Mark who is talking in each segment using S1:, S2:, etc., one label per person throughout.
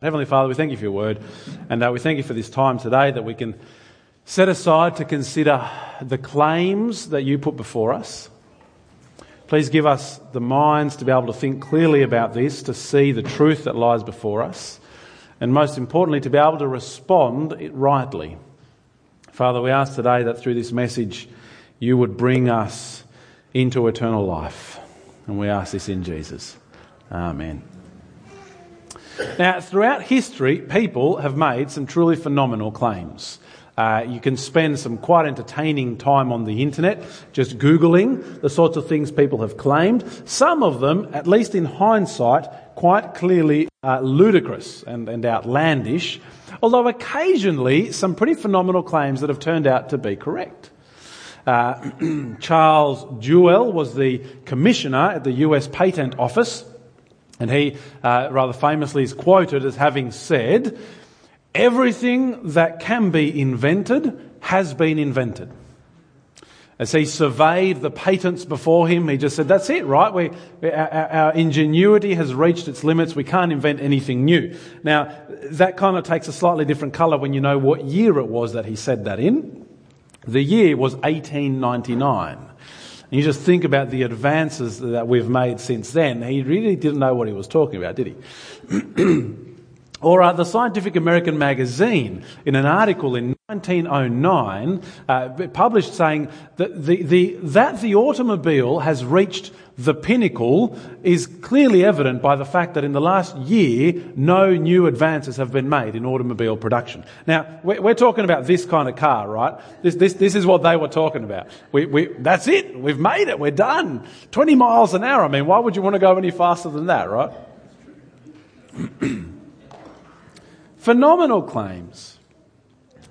S1: Heavenly Father, we thank you for your word, and uh, we thank you for this time today that we can set aside to consider the claims that you put before us. Please give us the minds to be able to think clearly about this, to see the truth that lies before us, and most importantly, to be able to respond rightly. Father, we ask today that through this message, you would bring us into eternal life. And we ask this in Jesus. Amen. Now, throughout history, people have made some truly phenomenal claims. Uh, you can spend some quite entertaining time on the internet just Googling the sorts of things people have claimed. Some of them, at least in hindsight, quite clearly uh, ludicrous and, and outlandish, although occasionally some pretty phenomenal claims that have turned out to be correct. Uh, Charles Duell was the commissioner at the US Patent Office and he uh, rather famously is quoted as having said, Everything that can be invented has been invented. As he surveyed the patents before him, he just said, That's it, right? We, our, our ingenuity has reached its limits. We can't invent anything new. Now, that kind of takes a slightly different colour when you know what year it was that he said that in. The year was 1899. And you just think about the advances that we've made since then. He really didn't know what he was talking about, did he? or uh, the Scientific American magazine, in an article in 1909, uh, published saying that the, the, that the automobile has reached the pinnacle is clearly evident by the fact that in the last year, no new advances have been made in automobile production. Now, we're, talking about this kind of car, right? This, this, this is what they were talking about. We, we, that's it. We've made it. We're done. 20 miles an hour. I mean, why would you want to go any faster than that, right? Phenomenal claims.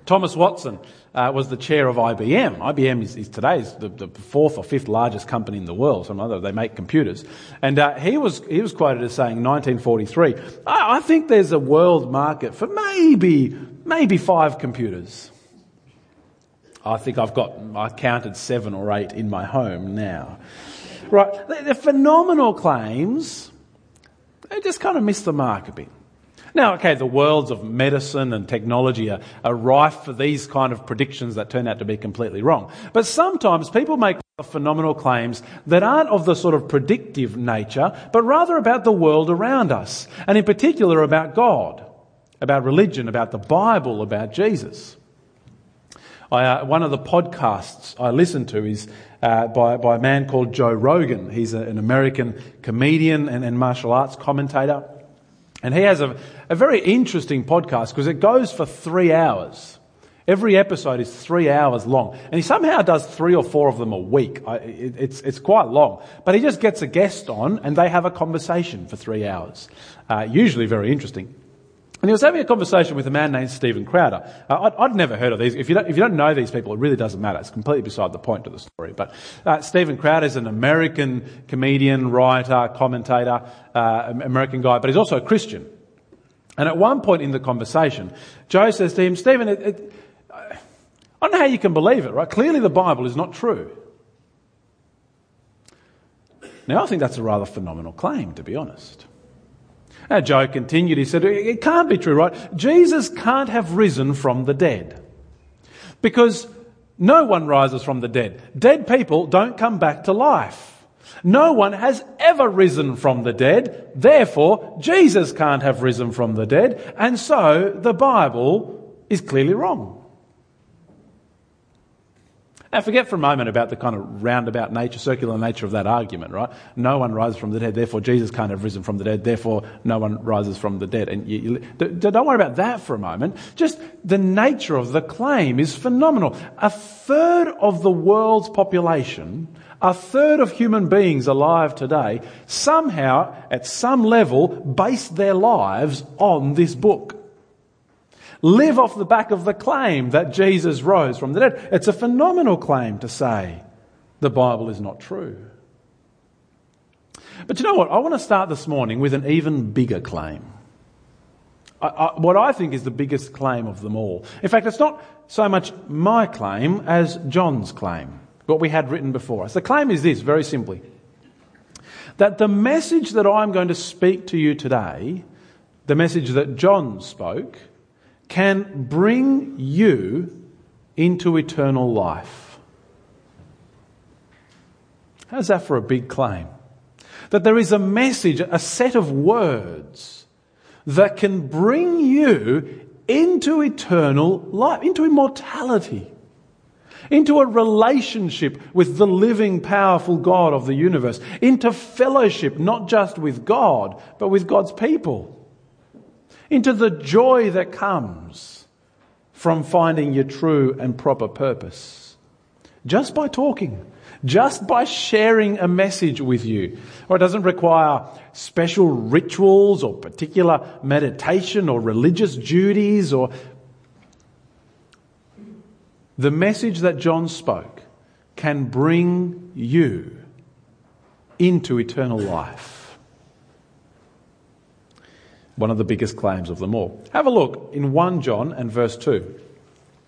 S1: Thomas Watson uh, was the chair of IBM. IBM is, is today is the, the, fourth or fifth largest company in the world. Some other they make computers, and uh, he was he was quoted as saying, 1943, I, I think there's a world market for maybe maybe five computers. I think I've got I counted seven or eight in my home now. Right, they're phenomenal claims. They just kind of miss the mark a bit. Now, okay, the worlds of medicine and technology are, are rife for these kind of predictions that turn out to be completely wrong. But sometimes people make phenomenal claims that aren't of the sort of predictive nature, but rather about the world around us, and in particular about God, about religion, about the Bible, about Jesus. I, uh, one of the podcasts I listen to is uh, by, by a man called Joe Rogan. He's a, an American comedian and, and martial arts commentator. And he has a, a very interesting podcast because it goes for three hours. Every episode is three hours long. And he somehow does three or four of them a week. It's, it's quite long. But he just gets a guest on and they have a conversation for three hours. Uh, usually very interesting. And he was having a conversation with a man named Steven Crowder. Uh, I'd, I'd, never heard of these. If you, don't, if you don't know these people, it really doesn't matter. It's completely beside the point of the story. But uh, Steven Crowder is an American comedian, writer, commentator, uh, American guy, but he's also a Christian. And at one point in the conversation, Joe says to him, Steven, it, it, I don't know how you can believe it, right? Clearly the Bible is not true. Now, I think that's a rather phenomenal claim, to be honest. Now, Joe continued, he said, It can't be true, right? Jesus can't have risen from the dead. Because no one rises from the dead. Dead people don't come back to life. No one has ever risen from the dead. Therefore, Jesus can't have risen from the dead. And so the Bible is clearly wrong. Now, forget for a moment about the kind of roundabout nature, circular nature of that argument, right? No one rises from the dead, therefore Jesus can't have risen from the dead, therefore no one rises from the dead. And you, you, don't worry about that for a moment. Just the nature of the claim is phenomenal. A third of the world's population, a third of human beings alive today, somehow, at some level, base their lives on this book live off the back of the claim that Jesus rose from the dead. It's a phenomenal claim to say the Bible is not true. But you know what? I want to start this morning with an even bigger claim. I, I, what I think is the biggest claim of them all. In fact, it's not so much my claim as John's claim, what we had written before us. The claim is this, very simply that the message that I'm going to speak to you today the message that John spoke, can bring you into eternal life. How's that for a big claim? That there is a message, a set of words that can bring you into eternal life, into immortality, into a relationship with the living, powerful God of the universe, into fellowship not just with God, but with God's people, into the joy that comes from finding your true and proper purpose. Just by talking, just by sharing a message with you. Or it doesn't require special rituals or particular meditation or religious duties or the message that John spoke can bring you into eternal life. One of the biggest claims of them all. Have a look in 1 John and verse 2.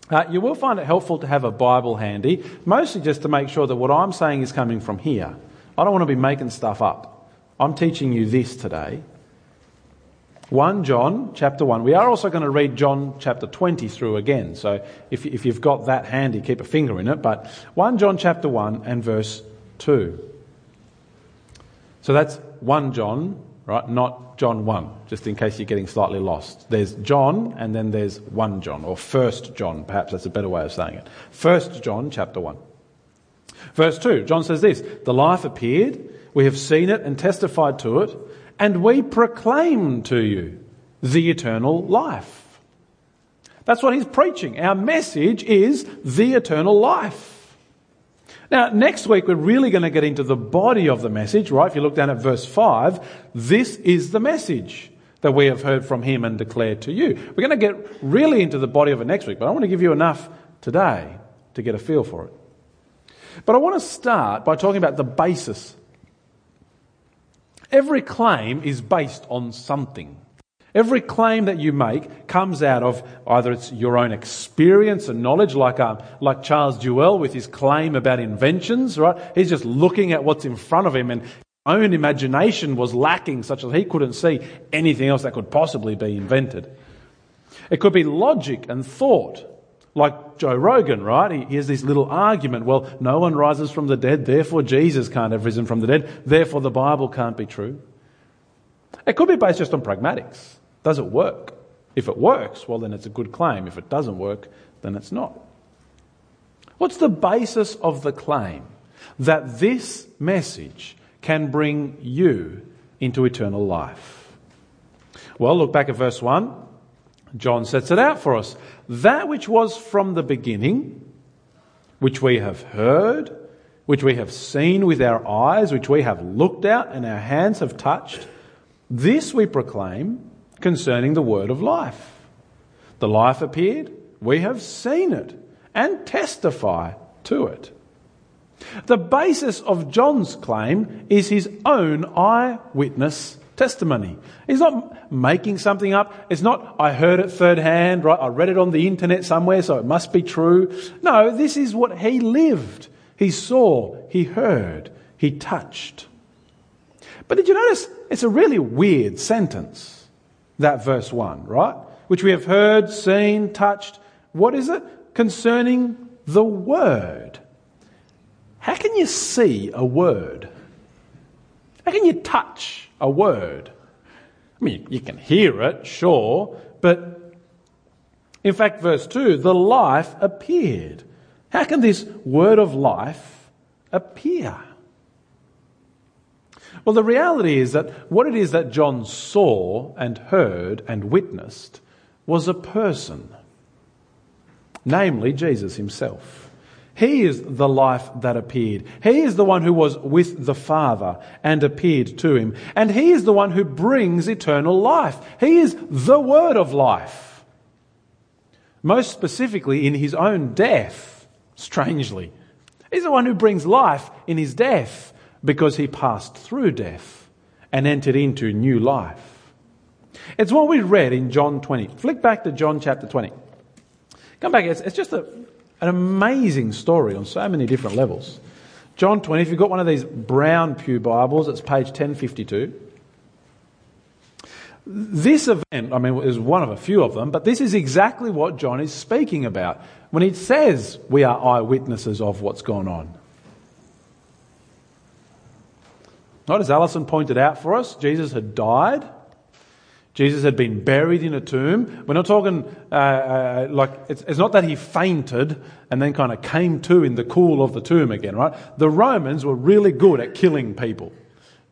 S1: Uh, you will find it helpful to have a Bible handy, mostly just to make sure that what I'm saying is coming from here. I don't want to be making stuff up. I'm teaching you this today. 1 John chapter 1. We are also going to read John chapter 20 through again. So if, if you've got that handy, keep a finger in it. But 1 John chapter 1 and verse 2. So that's 1 John, right? Not John 1, just in case you're getting slightly lost. There's John and then there's 1 John, or 1 John, perhaps that's a better way of saying it. 1 John chapter 1. Verse 2, John says this The life appeared, we have seen it and testified to it and we proclaim to you the eternal life. That's what he's preaching. Our message is the eternal life. Now, next week we're really going to get into the body of the message, right? If you look down at verse 5, this is the message that we have heard from him and declared to you. We're going to get really into the body of it next week, but I want to give you enough today to get a feel for it. But I want to start by talking about the basis Every claim is based on something. Every claim that you make comes out of either it's your own experience and knowledge, like, uh, like Charles Duell with his claim about inventions, right? He's just looking at what's in front of him and his own imagination was lacking such that he couldn't see anything else that could possibly be invented. It could be logic and thought like Joe Rogan, right? He, has this little argument. Well, no one rises from the dead, therefore Jesus can't have risen from the dead, therefore the Bible can't be true. It could be based just on pragmatics. Does it work? If it works, well, then it's a good claim. If it doesn't work, then it's not. What's the basis of the claim that this message can bring you into eternal life? Well, look back at verse 1. John sets it out for us. That which was from the beginning, which we have heard, which we have seen with our eyes, which we have looked at and our hands have touched, this we proclaim concerning the word of life. The life appeared, we have seen it and testify to it. The basis of John's claim is his own eyewitness testimony. He's not making something up. It's not, I heard it third hand, right? I read it on the internet somewhere, so it must be true. No, this is what he lived. He saw, he heard, he touched. But did you notice it's a really weird sentence, that verse 1, right? Which we have heard, seen, touched. What is it? Concerning the word. How can you see a word? How can you touch a word. I mean, you can hear it, sure, but in fact, verse 2 the life appeared. How can this word of life appear? Well, the reality is that what it is that John saw and heard and witnessed was a person, namely Jesus himself. He is the life that appeared. He is the one who was with the Father and appeared to him. And he is the one who brings eternal life. He is the word of life. Most specifically in his own death, strangely. He's the one who brings life in his death because he passed through death and entered into new life. It's what we read in John 20. Flick back to John chapter 20. Come back. It's, it's just a, an amazing story on so many different levels. John 20, if you've got one of these brown Pew Bibles, it's page 1052. This event, I mean, is one of a few of them, but this is exactly what John is speaking about when he says we are eyewitnesses of what's gone on. Not as Alison pointed out for us, Jesus had died. Jesus had been buried in a tomb. We're not talking uh, uh, like it's, it's, not that he fainted and then kind of came to in the cool of the tomb again, right? The Romans were really good at killing people.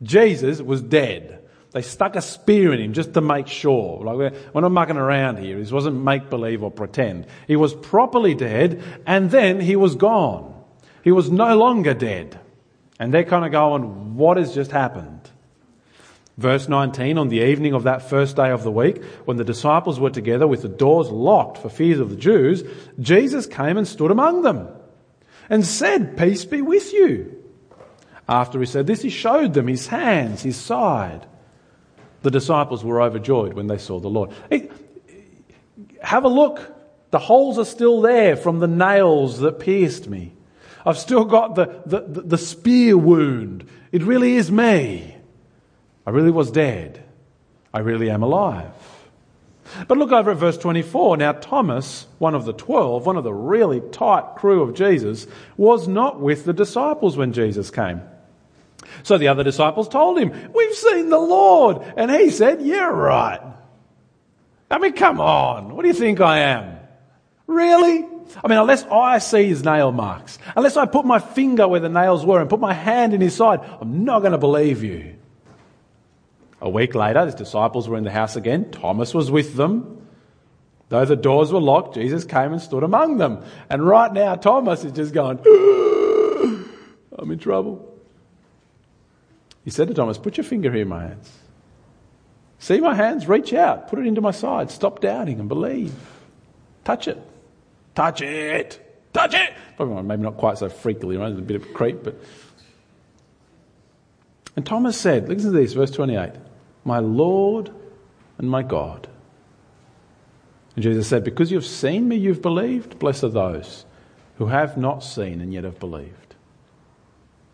S1: Jesus was dead. They stuck a spear in him just to make sure. Like we're, we're not mucking around here. This wasn't make believe or pretend. He was properly dead and then he was gone. He was no longer dead. And they're kind of going, what has just happened? Verse 19, on the evening of that first day of the week, when the disciples were together with the doors locked for fear of the Jews, Jesus came and stood among them and said, Peace be with you. After he said this, he showed them his hands, his side. The disciples were overjoyed when they saw the Lord. Hey, have a look. The holes are still there from the nails that pierced me. I've still got the, the, the spear wound. It really is me. I really was dead. I really am alive. But look over at verse 24. Now, Thomas, one of the twelve, one of the really tight crew of Jesus, was not with the disciples when Jesus came. So the other disciples told him, We've seen the Lord. And he said, Yeah, right. I mean, come on. What do you think I am? Really? I mean, unless I see his nail marks, unless I put my finger where the nails were and put my hand in his side, I'm not going to believe you. A week later, his disciples were in the house again. Thomas was with them. Though the doors were locked, Jesus came and stood among them. And right now, Thomas is just going, I'm in trouble. He said to Thomas, Put your finger here in my hands. See my hands? Reach out. Put it into my side. Stop doubting and believe. Touch it. Touch it. Touch it. Maybe not quite so freakily, right? a bit of a creep, but. And Thomas said, listen to this, verse 28 My Lord and my God. And Jesus said, Because you've seen me, you've believed. Blessed are those who have not seen and yet have believed.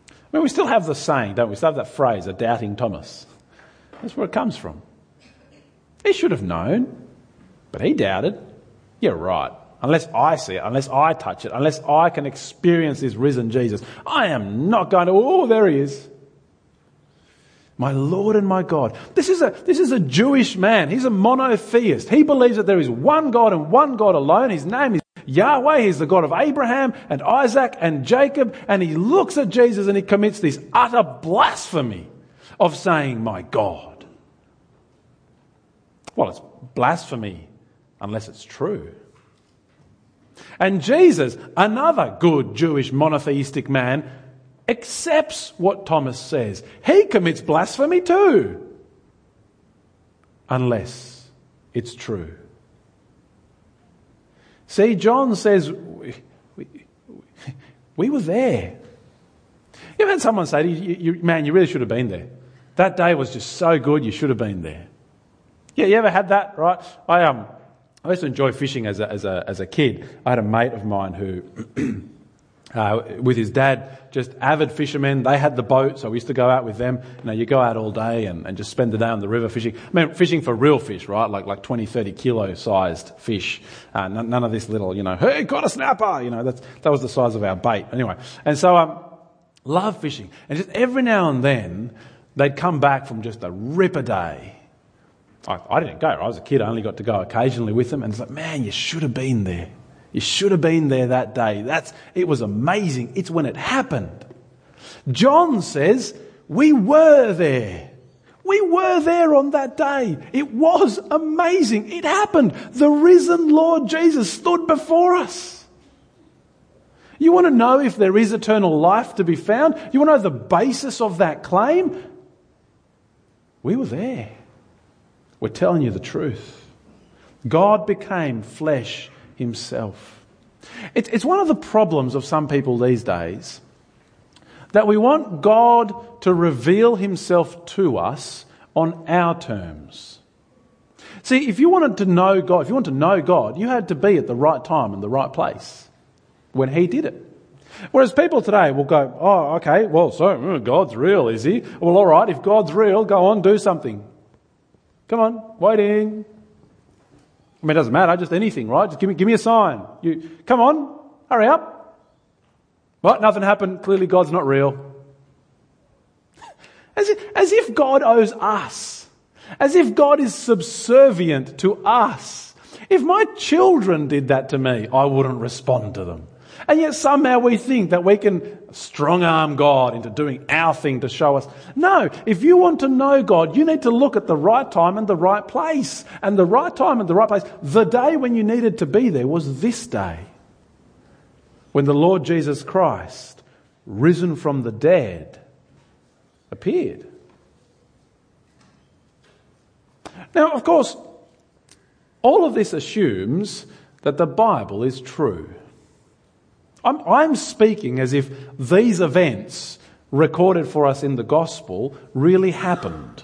S1: I mean, we still have the saying, don't we? We still have that phrase, a doubting Thomas. That's where it comes from. He should have known, but he doubted. You're right unless I see it, unless I touch it, unless I can experience this risen Jesus, I am not going to, oh, there he is. My Lord and my God. This is a, this is a Jewish man. He's a monotheist. He believes that there is one God and one God alone. His name is Yahweh. He's the God of Abraham and Isaac and Jacob. And he looks at Jesus and he commits this utter blasphemy of saying, my God. Well, it's blasphemy unless it's true. And Jesus, another good Jewish monotheistic man, accepts what Thomas says. He commits blasphemy too. Unless it's true. See, John says, we, we, we were there. You ever had someone say to you, you, man, you really should have been there. That day was just so good, you should have been there. Yeah, you ever had that, right? I, um, I used to enjoy fishing as a, as a, as a kid. I had a mate of mine who, uh, with his dad, just avid fishermen. They had the boat, so we used to go out with them. You know, you go out all day and, and just spend the day on the river fishing. I mean, fishing for real fish, right? Like, like 20, 30 kilo sized fish. Uh, none, none, of this little, you know, hey, got a snapper! You know, that's, that was the size of our bait. Anyway. And so, um, love fishing. And just every now and then, they'd come back from just a ripper day I, I didn't go. I was a kid. I only got to go occasionally with them. And it's like, man, you should have been there. You should have been there that day. That's, it was amazing. It's when it happened. John says, we were there. We were there on that day. It was amazing. It happened. The risen Lord Jesus stood before us. You want to know if there is eternal life to be found? You want to know the basis of that claim? We were there. We're telling you the truth. God became flesh himself. It's one of the problems of some people these days that we want God to reveal himself to us on our terms. See, if you wanted to know God, if you want to know God, you had to be at the right time and the right place when he did it. Whereas people today will go, oh, okay, well, so mm, God's real, is he? Well, all right, if God's real, go on, do something. Come on, waiting. I mean, it doesn't matter, just anything, right? Just give me, give me a sign. You, come on, hurry up. What? Nothing happened. Clearly God's not real. As if, as if God owes us. As if God is subservient to us. If my children did that to me, I wouldn't respond to them. And yet somehow we think that we can strong arm God into doing our thing to show us. No, if you want to know God, you need to look at the right time and the right place. And the right time and the right place, the day when you needed to be there was this day. When the Lord Jesus Christ, risen from the dead, appeared. Now, of course, all of this assumes that the Bible is true. I'm, I'm, speaking as if these events recorded for us in the Gospel really happened.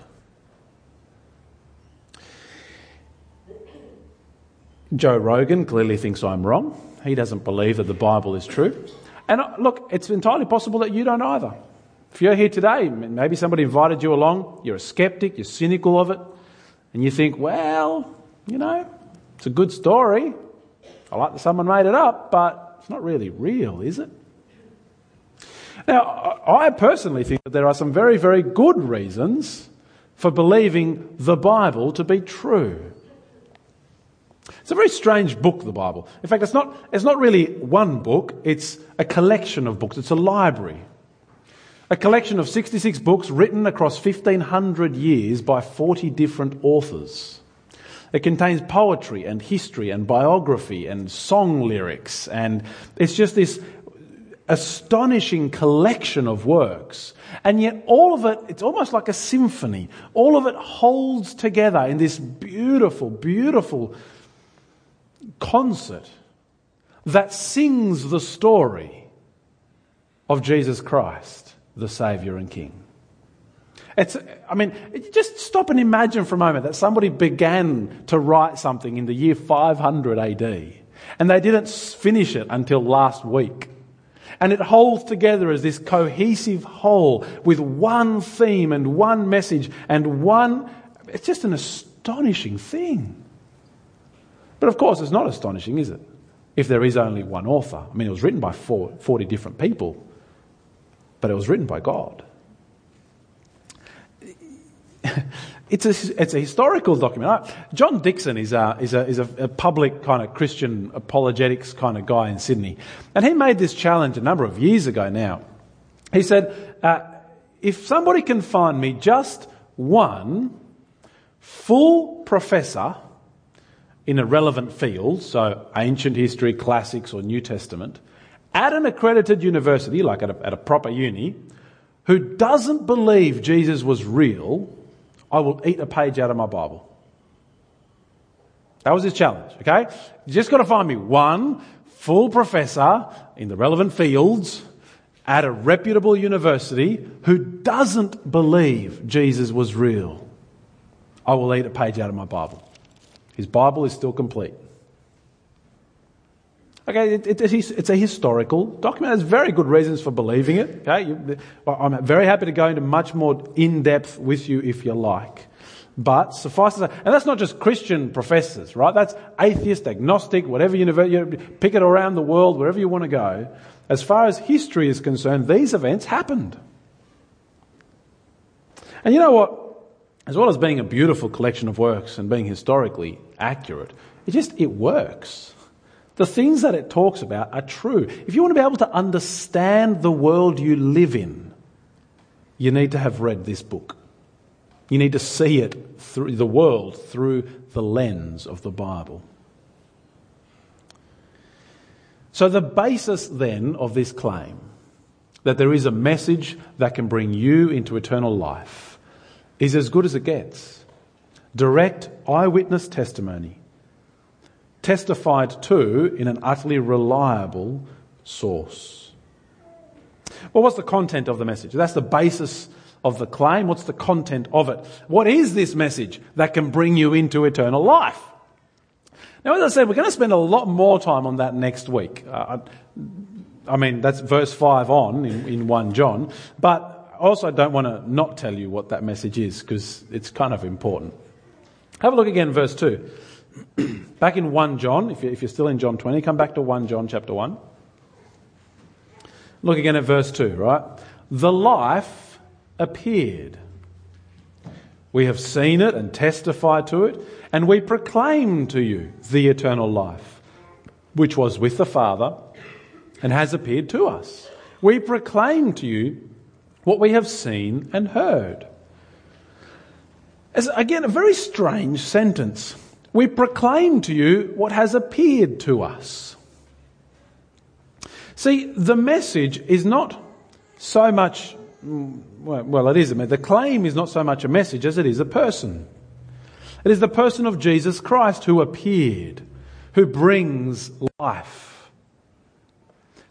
S1: Joe Rogan clearly thinks I'm wrong. He doesn't believe that the Bible is true. And uh, look, it's entirely possible that you don't either. If you're here today, maybe somebody invited you along, you're a skeptic, you're cynical of it, and you think, well, you know, it's a good story. I like that someone made it up, but it's not really real, is it? Now, I personally think that there are some very, very good reasons for believing the Bible to be true. It's a very strange book, the Bible. In fact, it's not, it's not really one book, it's a collection of books, it's a library. A collection of 66 books written across 1500 years by 40 different authors. It contains poetry and history and biography and song lyrics, and it's just this astonishing collection of works. And yet, all of it, it's almost like a symphony. All of it holds together in this beautiful, beautiful concert that sings the story of Jesus Christ, the Saviour and King. It's, I mean, just stop and imagine for a moment that somebody began to write something in the year 500 AD and they didn't finish it until last week. And it holds together as this cohesive whole with one theme and one message and one, it's just an astonishing thing. But of course, it's not astonishing, is it? If there is only one author. I mean, it was written by 40 different people, but it was written by God. it's a, it's a historical document. John Dickson is, a, is, a, is a, public kind of Christian apologetics kind of guy in Sydney. And he made this challenge a number of years ago now. He said, uh, if somebody can find me just one full professor in a relevant field, so ancient history, classics, or New Testament, at an accredited university, like at a, at a proper uni, who doesn't believe Jesus was real, I will eat a page out of my Bible. That was his challenge, okay? You just got to find me one full professor in the relevant fields at a reputable university who doesn't believe Jesus was real. I will eat a page out of my Bible. His Bible is still complete. Okay, it, it, it's a historical document. There's very good reasons for believing it. Okay, you, I'm very happy to go into much more in depth with you if you like. But suffice to say, and that's not just Christian professors, right? That's atheist, agnostic, whatever university, you pick it around the world, wherever you want to go. As far as history is concerned, these events happened. And you know what? As well as being a beautiful collection of works and being historically accurate, it just, it works. The things that it talks about are true. If you want to be able to understand the world you live in, you need to have read this book. You need to see it through the world through the lens of the Bible. So, the basis then of this claim that there is a message that can bring you into eternal life is as good as it gets. Direct eyewitness testimony testified to in an utterly reliable source. Well, what's the content of the message? That's the basis of the claim. What's the content of it? What is this message that can bring you into eternal life? Now, as I said, we're going to spend a lot more time on that next week. Uh, I mean, that's verse 5 on in, in 1 John. But I also don't want to not tell you what that message is because it's kind of important. Have a look again, verse 2. Back in 1 John, if you're still in John 20, come back to 1 John chapter 1. Look again at verse 2, right? The life appeared. We have seen it and testified to it, and we proclaim to you the eternal life, which was with the Father and has appeared to us. We proclaim to you what we have seen and heard. As, again, a very strange sentence. We proclaim to you what has appeared to us. See, the message is not so much, well, it is, the claim is not so much a message as it is a person. It is the person of Jesus Christ who appeared, who brings life.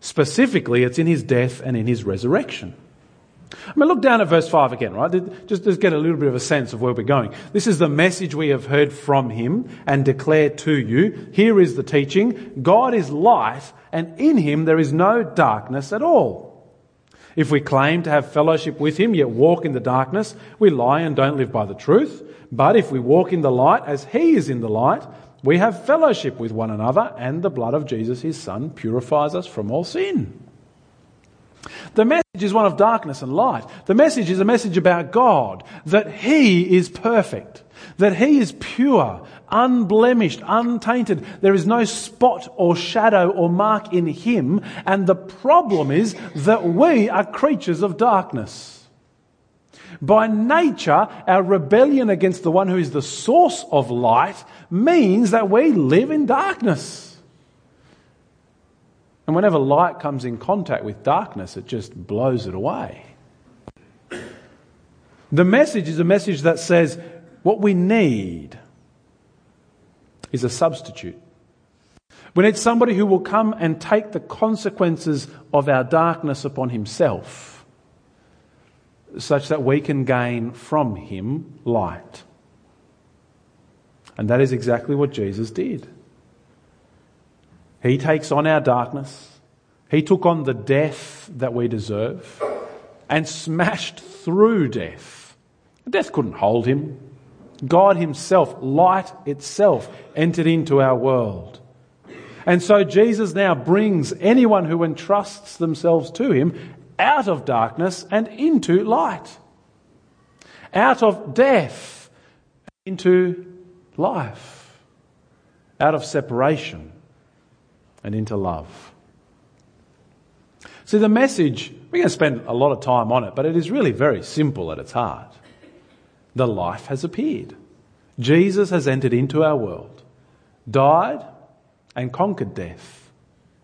S1: Specifically, it's in his death and in his resurrection. I mean, look down at verse 5 again, right? Just, just get a little bit of a sense of where we're going. This is the message we have heard from him and declare to you. Here is the teaching. God is light, and in him there is no darkness at all. If we claim to have fellowship with him, yet walk in the darkness, we lie and don't live by the truth. But if we walk in the light as he is in the light, we have fellowship with one another, and the blood of Jesus, his son, purifies us from all sin. The message is one of darkness and light. The message is a message about God, that He is perfect, that He is pure, unblemished, untainted. There is no spot or shadow or mark in Him. And the problem is that we are creatures of darkness. By nature, our rebellion against the one who is the source of light means that we live in darkness. And whenever light comes in contact with darkness, it just blows it away. The message is a message that says what we need is a substitute. We need somebody who will come and take the consequences of our darkness upon himself, such that we can gain from him light. And that is exactly what Jesus did. He takes on our darkness. He took on the death that we deserve and smashed through death. Death couldn't hold him. God Himself, light itself, entered into our world. And so Jesus now brings anyone who entrusts themselves to Him out of darkness and into light, out of death into life, out of separation and into love. See, the message, we're going to spend a lot of time on it, but it is really very simple at its heart. The life has appeared. Jesus has entered into our world, died, and conquered death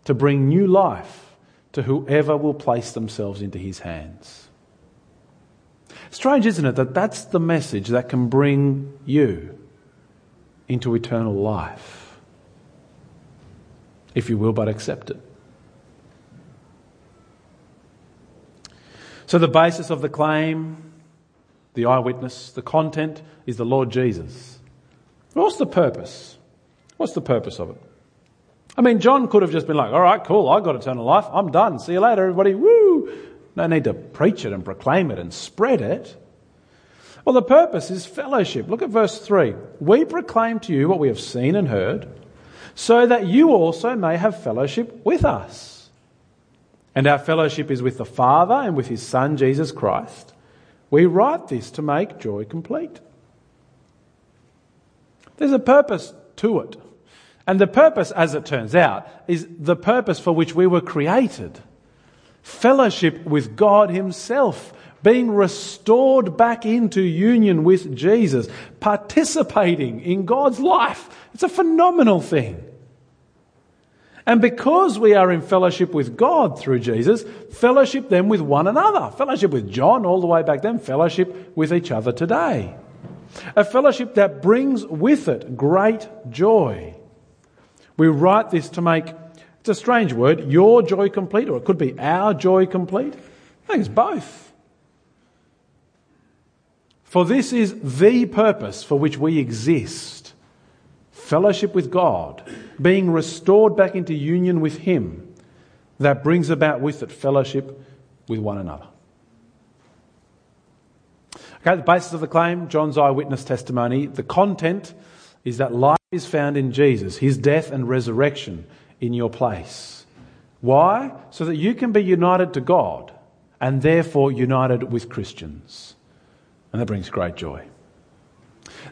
S1: to bring new life to whoever will place themselves into his hands. Strange, isn't it, that that's the message that can bring you into eternal life if you will but accept it. So, the basis of the claim, the eyewitness, the content is the Lord Jesus. What's the purpose? What's the purpose of it? I mean, John could have just been like, all right, cool, I've got eternal life, I'm done, see you later, everybody, woo! No need to preach it and proclaim it and spread it. Well, the purpose is fellowship. Look at verse 3. We proclaim to you what we have seen and heard so that you also may have fellowship with us. And our fellowship is with the Father and with his Son, Jesus Christ. We write this to make joy complete. There's a purpose to it. And the purpose, as it turns out, is the purpose for which we were created fellowship with God Himself, being restored back into union with Jesus, participating in God's life. It's a phenomenal thing. And because we are in fellowship with God through Jesus, fellowship then with one another. Fellowship with John all the way back then, fellowship with each other today. A fellowship that brings with it great joy. We write this to make, it's a strange word, your joy complete, or it could be our joy complete. I think it's both. For this is the purpose for which we exist fellowship with God, being restored back into union with Him, that brings about with it fellowship with one another. Okay, the basis of the claim, John's eyewitness testimony. The content is that life is found in Jesus, his death and resurrection in your place. Why? So that you can be united to God and therefore united with Christians. And that brings great joy.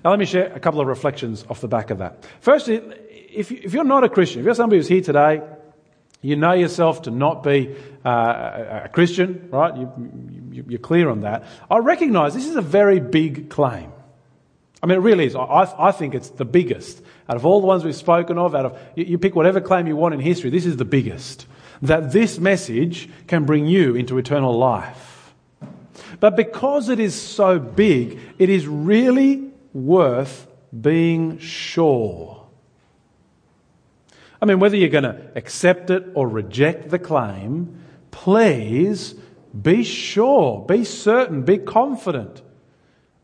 S1: Now, let me share a couple of reflections off the back of that. Firstly, if you're not a Christian, if you're somebody who's here today, you know yourself to not be uh, a Christian, right? You, are clear on that. I recognize this is a very big claim. I mean, it really is. I, think it's the biggest. Out of all the ones we've spoken of, out of, you pick whatever claim you want in history, this is the biggest. That this message can bring you into eternal life. But because it is so big, it is really worth being sure. I mean, whether you're going to accept it or reject the claim, please be sure, be certain, be confident.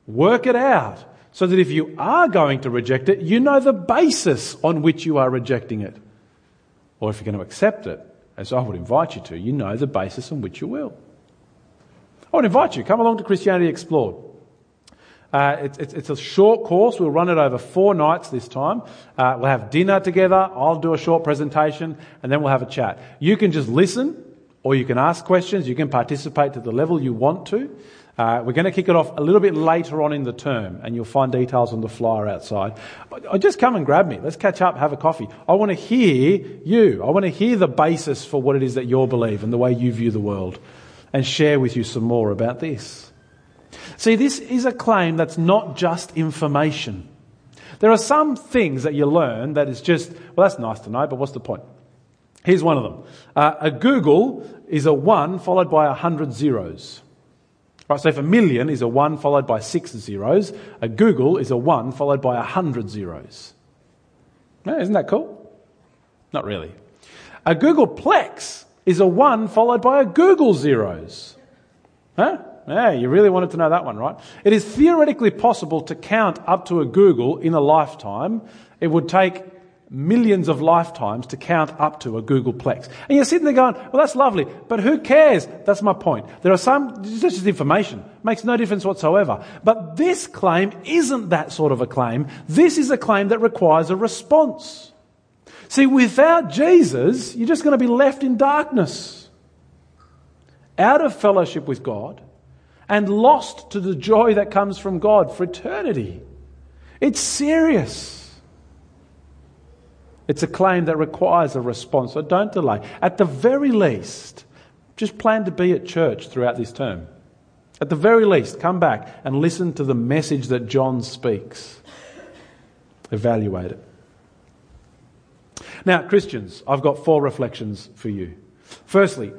S1: Work it out so that if you are going to reject it, you know the basis on which you are rejecting it. Or if you're going to accept it, as I would invite you to, you know the basis on which you will. I would invite you, come along to Christianity Explored. Uh, it's, it's, it's, a short course. We'll run it over four nights this time. Uh, we'll have dinner together. I'll do a short presentation and then we'll have a chat. You can just listen or you can ask questions. You can participate to the level you want to. Uh, we're going to kick it off a little bit later on in the term and you'll find details on the flyer outside. just come and grab me. Let's catch up, have a coffee. I want to hear you. I want to hear the basis for what it is that you believe and the way you view the world and share with you some more about this. See, this is a claim that's not just information. There are some things that you learn that is just, well, that's nice to know, but what's the point? Here's one of them. Uh, a googol is a one followed by a hundred zeros. Right, so if a million is a one followed by six zeros, a googol is a one followed by a hundred zeros. Yeah, isn't that cool? Not really. A googolplex is a one followed by a googol zeros. Huh? Yeah, you really wanted to know that one, right? It is theoretically possible to count up to a googol in a lifetime. It would take millions of lifetimes to count up to a googolplex. And you're sitting there going, well, that's lovely, but who cares? That's my point. There are some, this is just information. Makes no difference whatsoever. But this claim isn't that sort of a claim. This is a claim that requires a response. See, without Jesus, you're just going to be left in darkness. Out of fellowship with God, and lost to the joy that comes from God for eternity. It's serious. It's a claim that requires a response, so don't delay. At the very least, just plan to be at church throughout this term. At the very least, come back and listen to the message that John speaks. Evaluate it. Now, Christians, I've got four reflections for you. Firstly,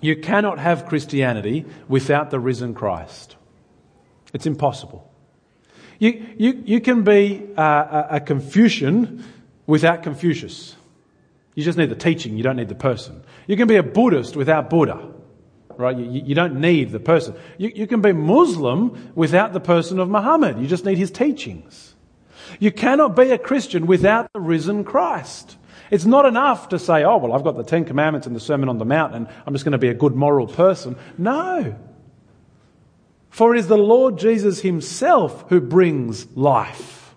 S1: you cannot have Christianity without the risen Christ. It's impossible. You, you, you can be uh, a, a Confucian without Confucius. You just need the teaching, you don't need the person. You can be a Buddhist without Buddha. Right? You, you don't need the person. You, you can be Muslim without the person of Muhammad. You just need his teachings. You cannot be a Christian without the risen Christ. It's not enough to say, oh, well, I've got the Ten Commandments and the Sermon on the Mount and I'm just going to be a good moral person. No. For it is the Lord Jesus Himself who brings life.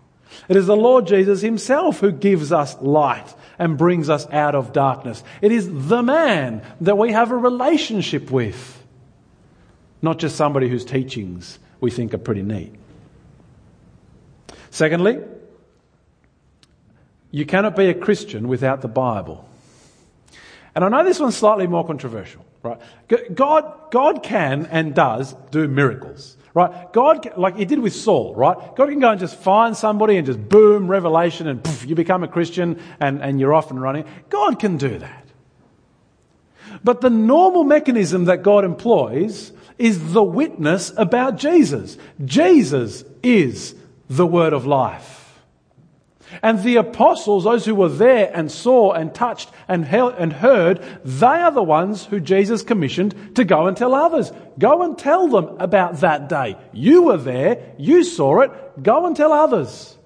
S1: It is the Lord Jesus Himself who gives us light and brings us out of darkness. It is the man that we have a relationship with, not just somebody whose teachings we think are pretty neat. Secondly, you cannot be a Christian without the Bible. And I know this one's slightly more controversial, right? God, God can and does do miracles, right? God, like he did with Saul, right? God can go and just find somebody and just boom, revelation, and poof, you become a Christian and, and you're off and running. God can do that. But the normal mechanism that God employs is the witness about Jesus. Jesus is the word of life. And the apostles, those who were there and saw and touched and, heard, they are the ones who Jesus commissioned to go and tell others. Go and tell them about that day. You were there, you saw it, go and tell others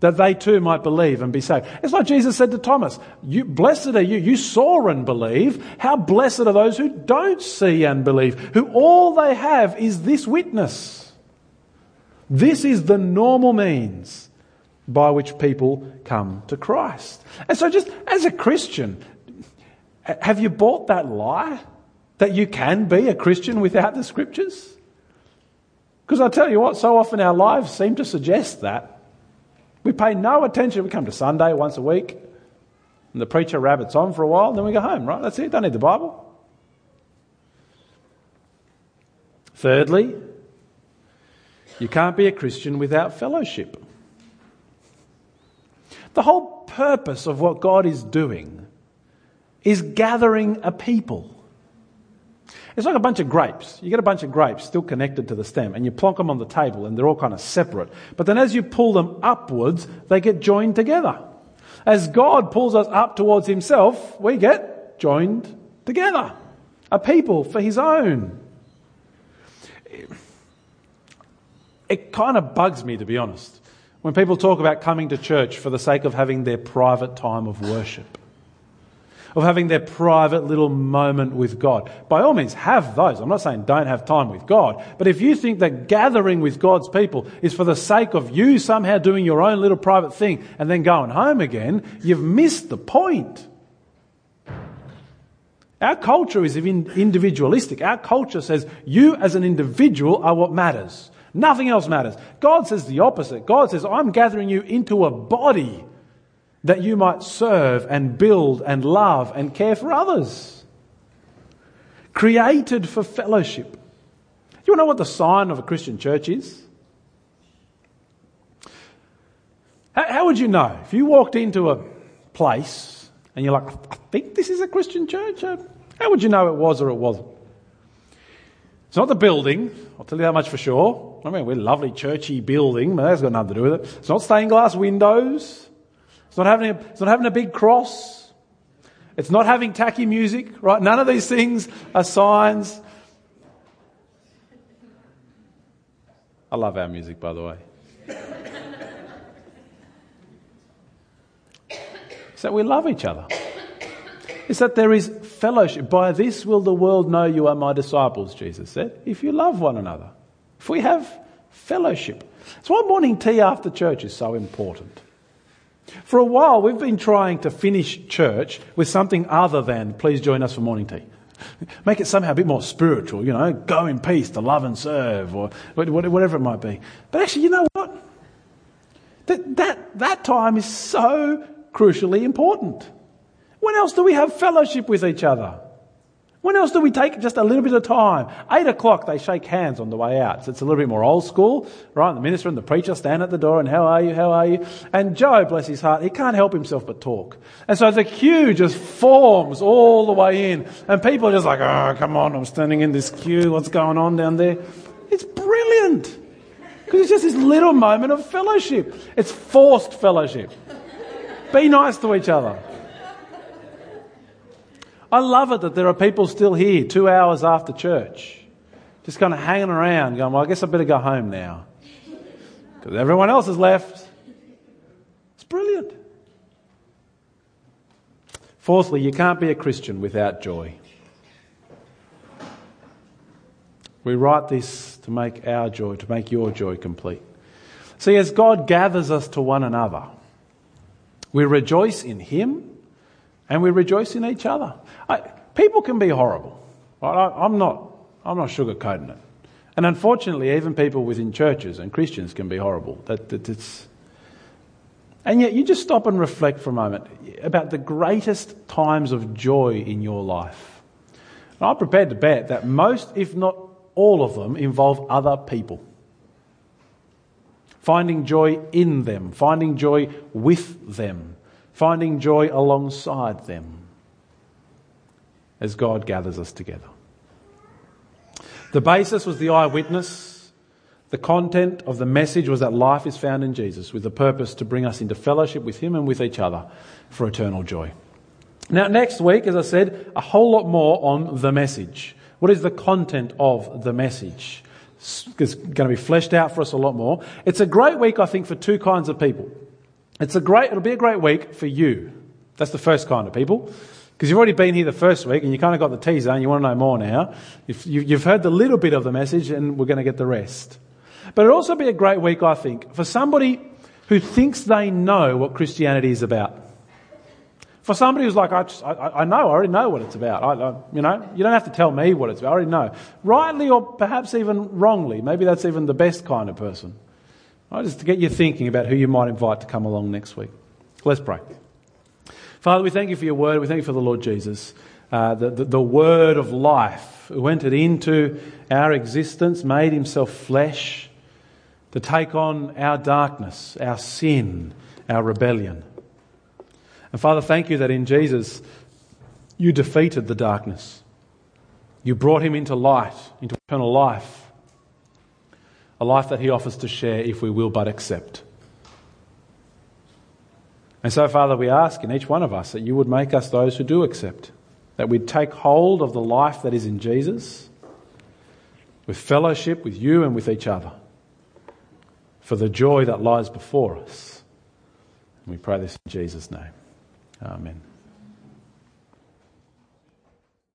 S1: that they too might believe and be saved. It's like Jesus said to Thomas, you, blessed are you, you saw and believe. How blessed are those who don't see and believe, who all they have is this witness. This is the normal means by which people come to Christ. And so, just as a Christian, have you bought that lie that you can be a Christian without the scriptures? Because I tell you what, so often our lives seem to suggest that. We pay no attention. We come to Sunday once a week, and the preacher rabbits on for a while, and then we go home, right? That's it. Don't need the Bible. Thirdly, you can't be a Christian without fellowship. The whole purpose of what God is doing is gathering a people. It's like a bunch of grapes. You get a bunch of grapes still connected to the stem, and you plonk them on the table, and they're all kind of separate. But then as you pull them upwards, they get joined together. As God pulls us up towards Himself, we get joined together. A people for His own. It kind of bugs me, to be honest, when people talk about coming to church for the sake of having their private time of worship of having their private little moment with God. By all means, have those. I'm not saying don't have time with God. But if you think that gathering with God's people is for the sake of you somehow doing your own little private thing and then going home again, you've missed the point. Our culture is individualistic. Our culture says you as an individual are what matters. Nothing else matters. God says the opposite. God says, I'm gathering you into a body that you might serve and build and love and care for others. Created for fellowship. You want to know what the sign of a Christian church is? How, how would you know? If you walked into a place and you're like, I think this is a Christian church, uh, how would you know it was or it wasn't? It's not the building, I'll tell you that much for sure. I mean, we're a lovely churchy building, but that's got nothing to do with it. It's not stained glass windows. It's not having a, it's not having a big cross. It's not having tacky music, right? None of these things are signs. I love our music, by the way. so we love each other. It's that there is fellowship. By this will the world know you are my disciples, Jesus said, if you love one another. If we have fellowship. That's why morning tea after church is so important. For a while, we've been trying to finish church with something other than, please join us for morning tea. Make it somehow a bit more spiritual, you know, go in peace to love and serve, or whatever it might be. But actually, you know what? That, that, that time is so crucially important. When else do we have fellowship with each other? When else do we take just a little bit of time? Eight o'clock, they shake hands on the way out. So it's a little bit more old school, right? The minister and the preacher stand at the door and how are you? How are you? And Joe, bless his heart, he can't help himself but talk. And so the queue just forms all the way in. And people are just like, oh, come on, I'm standing in this queue. What's going on down there? It's brilliant. Because it's just this little moment of fellowship. It's forced fellowship. Be nice to each other. I love it that there are people still here two hours after church, just kind of hanging around, going, Well, I guess I better go home now. Because everyone else has left. It's brilliant. Fourthly, you can't be a Christian without joy. We write this to make our joy, to make your joy complete. See, as God gathers us to one another, we rejoice in Him and we rejoice in each other. I, people can be horrible. I, am not, I'm not sugarcoating it. And unfortunately, even people within churches and Christians can be horrible. That, that it's, and yet, you just stop and reflect for a moment about the greatest times of joy in your life. And I'm prepared to bet that most, if not all of them, involve other people. Finding joy in them, finding joy with them, finding joy alongside them as God gathers us together. The basis was the eyewitness. The content of the message was that life is found in Jesus with the purpose to bring us into fellowship with Him and with each other for eternal joy. Now, next week, as I said, a whole lot more on the message. What is the content of the message? It's going to be fleshed out for us a lot more. It's a great week, I think, for two kinds of people. It's a great, it'll be a great week for you. That's the first kind of people. Because you've already been here the first week and you kind of got the teaser and you want to know more now. You've, you've heard the little bit of the message and we're going to get the rest. But it'll also be a great week, I think, for somebody who thinks they know what Christianity is about. For somebody who's like, I, just, I, I know, I already know what it's about. I, I, you know, you don't have to tell me what it's about. I already know. Rightly or perhaps even wrongly. Maybe that's even the best kind of person. Right, just to get you thinking about who you might invite to come along next week. Let's pray. Father, we thank you for your word. We thank you for the Lord Jesus, uh, the, the, the word of life who entered into our existence, made himself flesh to take on our darkness, our sin, our rebellion. And Father, thank you that in Jesus you defeated the darkness. You brought him into light, into eternal life. A life that he offers to share if we will but accept. And so, Father, we ask in each one of us that you would make us those who do accept, that we'd take hold of the life that is in Jesus, with fellowship with you and with each other, for the joy that lies before us. And we pray this in Jesus' name. Amen.